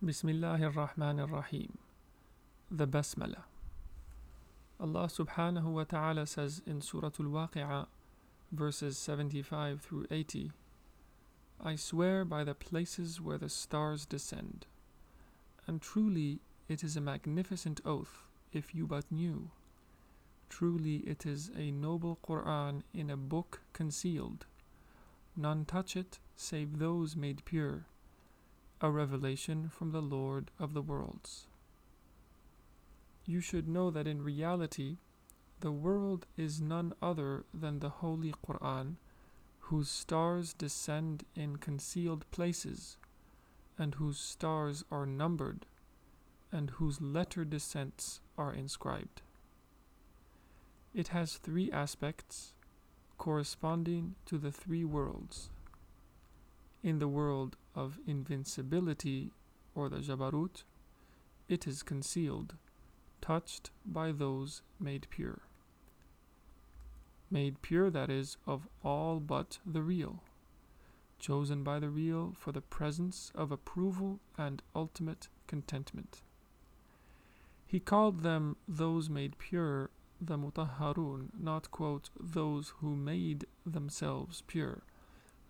Bismillahir Rahmanir Rahim. The Basmala. Allah subhanahu wa ta'ala says in Surah Al Waqi'ah, verses 75 through 80, I swear by the places where the stars descend, and truly it is a magnificent oath if you but knew. Truly it is a noble Quran in a book concealed. None touch it save those made pure a revelation from the Lord of the worlds. You should know that in reality, the world is none other than the Holy Quran, whose stars descend in concealed places, and whose stars are numbered, and whose letter descents are inscribed. It has three aspects corresponding to the three worlds. In the world of invincibility or the Jabarut, it is concealed, touched by those made pure. Made pure, that is, of all but the real, chosen by the real for the presence of approval and ultimate contentment. He called them those made pure, the mutahharun, not quote those who made themselves pure,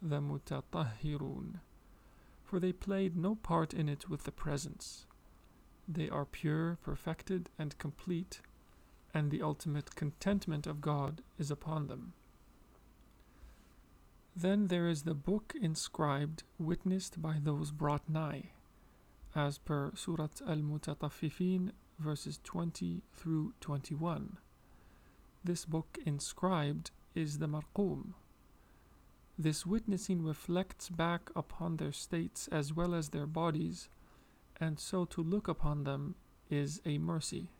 the mutatahhirun for they played no part in it with the presence. They are pure, perfected, and complete, and the ultimate contentment of God is upon them. Then there is the book inscribed, witnessed by those brought nigh, as per Surat Al Mutaffifin, verses 20 through 21. This book inscribed is the Marqum, this witnessing reflects back upon their states as well as their bodies, and so to look upon them is a mercy.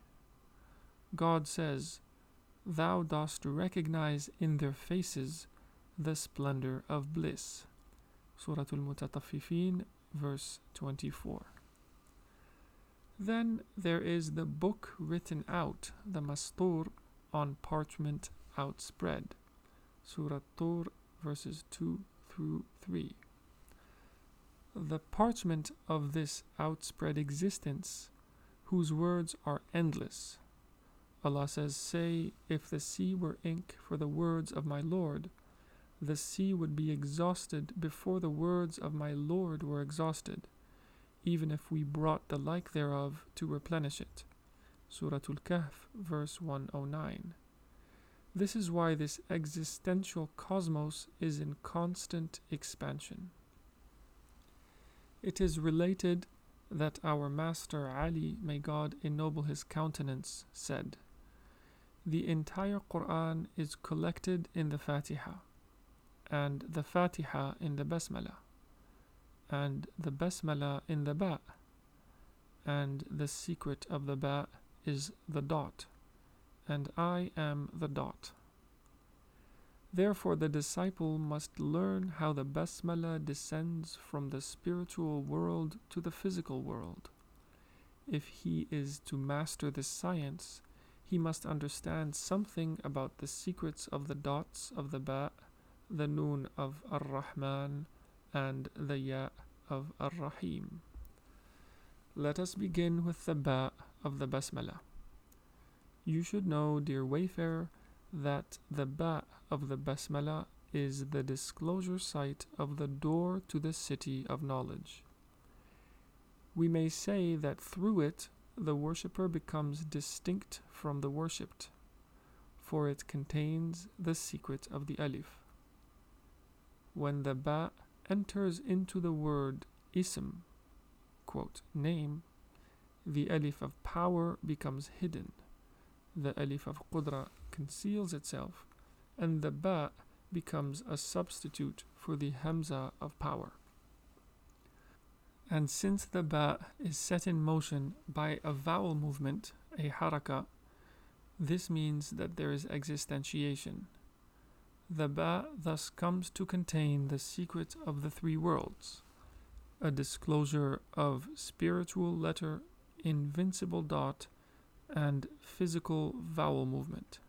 God says, Thou dost recognize in their faces the splendor of bliss. Surah Al verse 24. Then there is the book written out, the Mastur, on parchment outspread. Surah Tur, verses 2 through 3. The parchment of this outspread existence, whose words are endless. Allah says, Say, if the sea were ink for the words of my Lord, the sea would be exhausted before the words of my Lord were exhausted, even if we brought the like thereof to replenish it. Surah Al Kahf, verse 109. This is why this existential cosmos is in constant expansion. It is related that our master Ali, may God ennoble his countenance, said, The entire Quran is collected in the Fatiha, and the Fatiha in the Basmala, and the Basmala in the Ba, and the secret of the Ba is the dot and I am the dot. Therefore, the disciple must learn how the Basmala descends from the spiritual world to the physical world. If he is to master this science, he must understand something about the secrets of the dots of the Ba, the Noon of Ar Rahman, and the Ya of Ar Rahim. Let us begin with the Ba of the Basmala. You should know, dear wayfarer, that the Ba of the Basmala is the disclosure site of the door to the city of knowledge. We may say that through it the worshipper becomes distinct from the worshipped, for it contains the secret of the Alif. When the Ba enters into the word Ism, quote, name, the Alif of power becomes hidden the alif of qudra conceals itself and the ba becomes a substitute for the hamza of power. And since the ba is set in motion by a vowel movement, a haraka, this means that there is existentiation. The ba thus comes to contain the secret of the three worlds, a disclosure of spiritual letter, invincible dot, and physical vowel movement.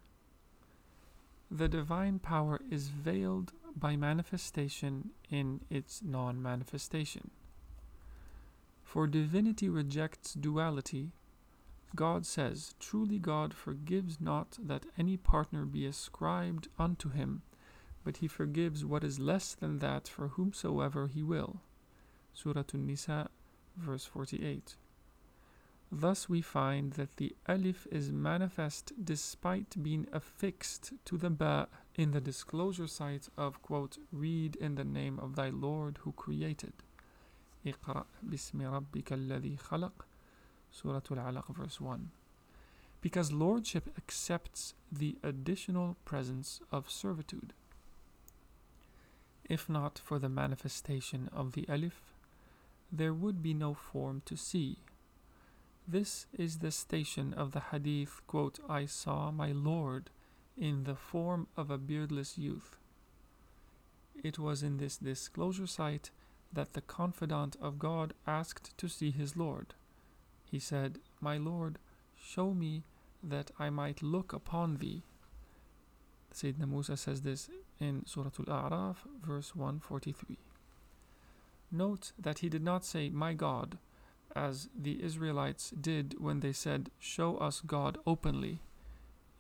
The divine power is veiled by manifestation in its non manifestation. For divinity rejects duality. God says, Truly God forgives not that any partner be ascribed unto him, but he forgives what is less than that for whomsoever he will. Surah An-Nisa, verse 48. Thus we find that the alif is manifest despite being affixed to the ba in the disclosure site of quote, read in the name of thy Lord who created. اقرأ باسم ربك الذي خلق Surah Al-Alaq verse 1 because lordship accepts the additional presence of servitude. If not for the manifestation of the alif, there would be no form to see. this is the station of the hadith, quote, I saw my Lord in the form of a beardless youth. It was in this disclosure site that the confidant of God asked to see his Lord. He said, My Lord, show me that I might look upon thee. Sayyidina Musa says this in Surah Al-A'raf, verse 143. Note that he did not say, My God, as the Israelites did when they said, Show us God openly,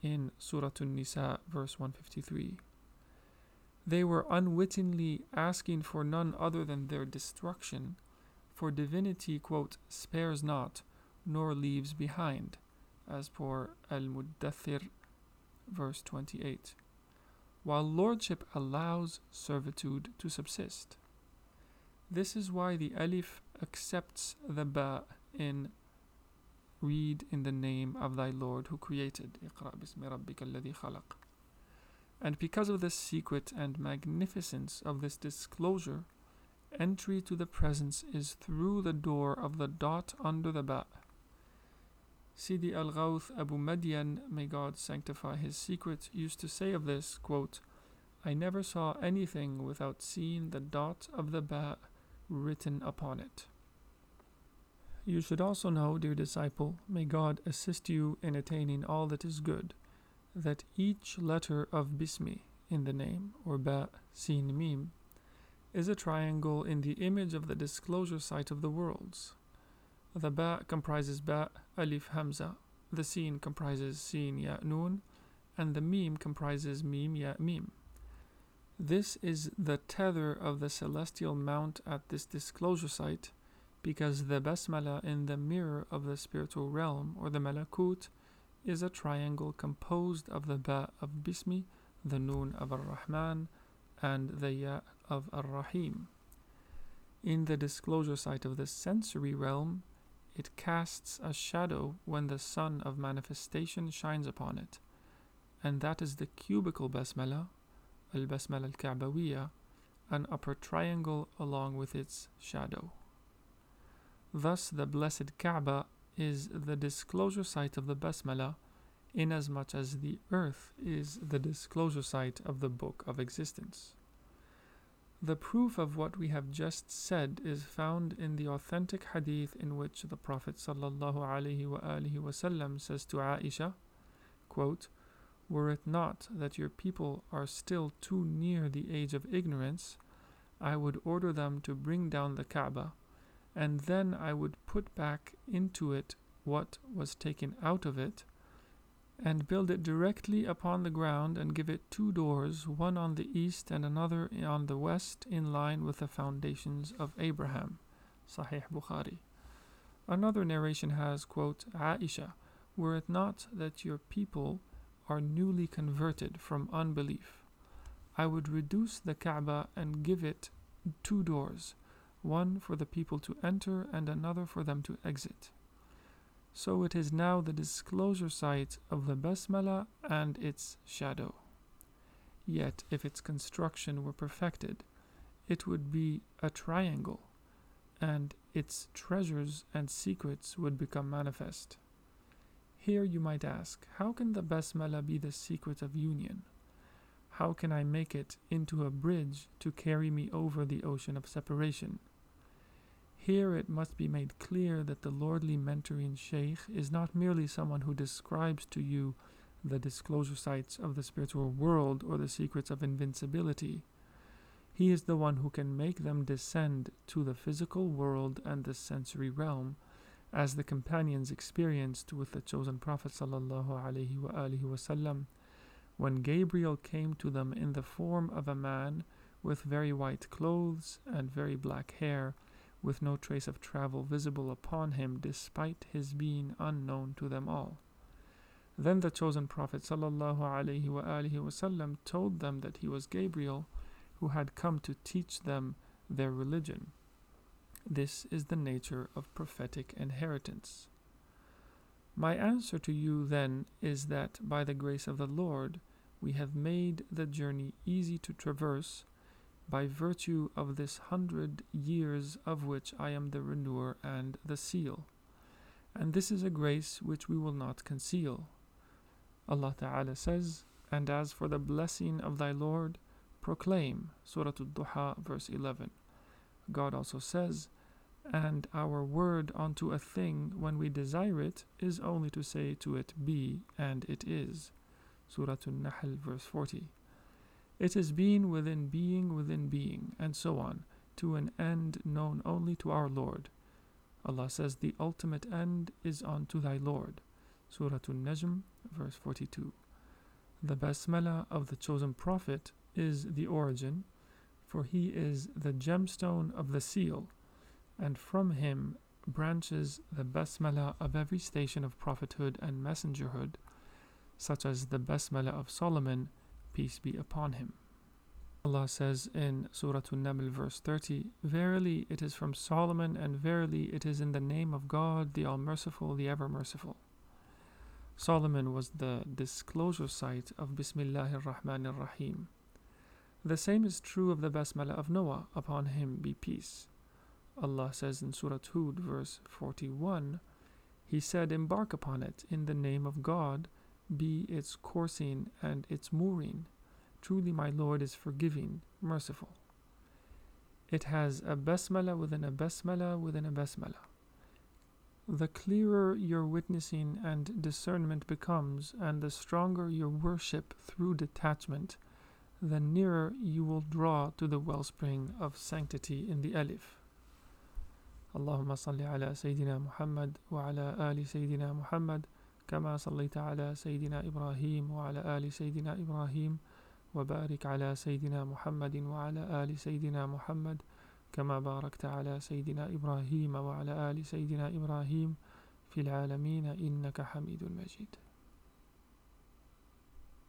in Surah An-Nisa, verse 153. They were unwittingly asking for none other than their destruction, for divinity, quote, spares not, nor leaves behind, as per Al Muddathir, verse 28, while lordship allows servitude to subsist. This is why the alif accepts the ba in read in the name of thy Lord who created. And because of the secret and magnificence of this disclosure, entry to the presence is through the door of the dot under the ba. Sidi al Ghawth Abu Madian, may God sanctify his secret, used to say of this, quote, I never saw anything without seeing the dot of the ba written upon it. You should also know, dear disciple, may God assist you in attaining all that is good, that each letter of Bismi in the name, or Ba, Sin, Mim, is a triangle in the image of the disclosure site of the worlds. The Ba comprises Ba, Alif, Hamza, the Sin comprises Sin, Ya, Nun, and the Mim comprises Mim, Ya, Mim. This is the tether of the celestial mount at this disclosure site because the basmala in the mirror of the spiritual realm or the malakut is a triangle composed of the ba of bismi, the noon of ar-Rahman, and the ya of ar-Rahim. In the disclosure site of the sensory realm, it casts a shadow when the sun of manifestation shines upon it, and that is the cubical basmala al-Basmala al-Ka'bawiyya, an upper triangle along with its shadow. Thus, the blessed Kaaba is the disclosure site of the Basmala, inasmuch as the earth is the disclosure site of the Book of Existence. The proof of what we have just said is found in the authentic hadith in which the Prophet ﷺ says to Aisha, quote, were it not that your people are still too near the age of ignorance, I would order them to bring down the Kaaba, and then I would put back into it what was taken out of it, and build it directly upon the ground, and give it two doors, one on the east and another on the west, in line with the foundations of Abraham. Sahih Bukhari. Another narration has, quote, Aisha, were it not that your people are newly converted from unbelief. I would reduce the Kaaba and give it two doors, one for the people to enter and another for them to exit. So it is now the disclosure site of the Basmala and its shadow. Yet, if its construction were perfected, it would be a triangle, and its treasures and secrets would become manifest. Here you might ask, how can the Basmala be the secret of union? How can I make it into a bridge to carry me over the ocean of separation? Here it must be made clear that the lordly mentoring Sheikh is not merely someone who describes to you the disclosure sites of the spiritual world or the secrets of invincibility. He is the one who can make them descend to the physical world and the sensory realm, as the companions experienced with the chosen Prophet ﷺ, when Gabriel came to them in the form of a man with very white clothes and very black hair, with no trace of travel visible upon him despite his being unknown to them all. Then the chosen Prophet ﷺ told them that he was Gabriel who had come to teach them their religion. This is the nature of prophetic inheritance. My answer to you then is that by the grace of the Lord we have made the journey easy to traverse by virtue of this hundred years of which I am the renewer and the seal. And this is a grace which we will not conceal. Allah Ta'ala says, And as for the blessing of thy Lord, proclaim. Surah Al-Duha, verse 11. God also says, And our word unto a thing when we desire it is only to say to it, Be, and it is. Surah Al-Nahl, verse 40. It is being within being within being, and so on, to an end known only to our Lord. Allah says, The ultimate end is unto thy Lord. Surah An-Najm, verse 42. The Basmala of the chosen Prophet is the origin, for he is the gemstone of the seal, and from him branches the Basmala of every station of prophethood and messengerhood, such as the Basmala of Solomon, peace be upon him. Allah says in Surah An-Naml verse 30, Verily it is from Solomon, and verily it is in the name of God, the All-Merciful, the Ever-Merciful. Solomon was the disclosure site of Bismillahir Rahmanir Rahim. The same is true of the Basmala of Noah, upon him be peace. Allah says in Surah Hud, verse 41, He said, Embark upon it in the name of God, be its coursing and its mooring. Truly my Lord is forgiving, merciful. It has a basmala within a basmala within a basmala. The clearer your witnessing and discernment becomes, and the stronger your worship through detachment, the nearer you will draw to the wellspring of sanctity in the Alif. اللهم صل على سيدنا محمد وعلى آل سيدنا محمد كما صليت على سيدنا إبراهيم وعلى آل سيدنا إبراهيم وبارك على سيدنا محمد وعلى آل سيدنا محمد كما باركت على سيدنا إبراهيم وعلى آل سيدنا إبراهيم في العالمين إنك حميد مجيد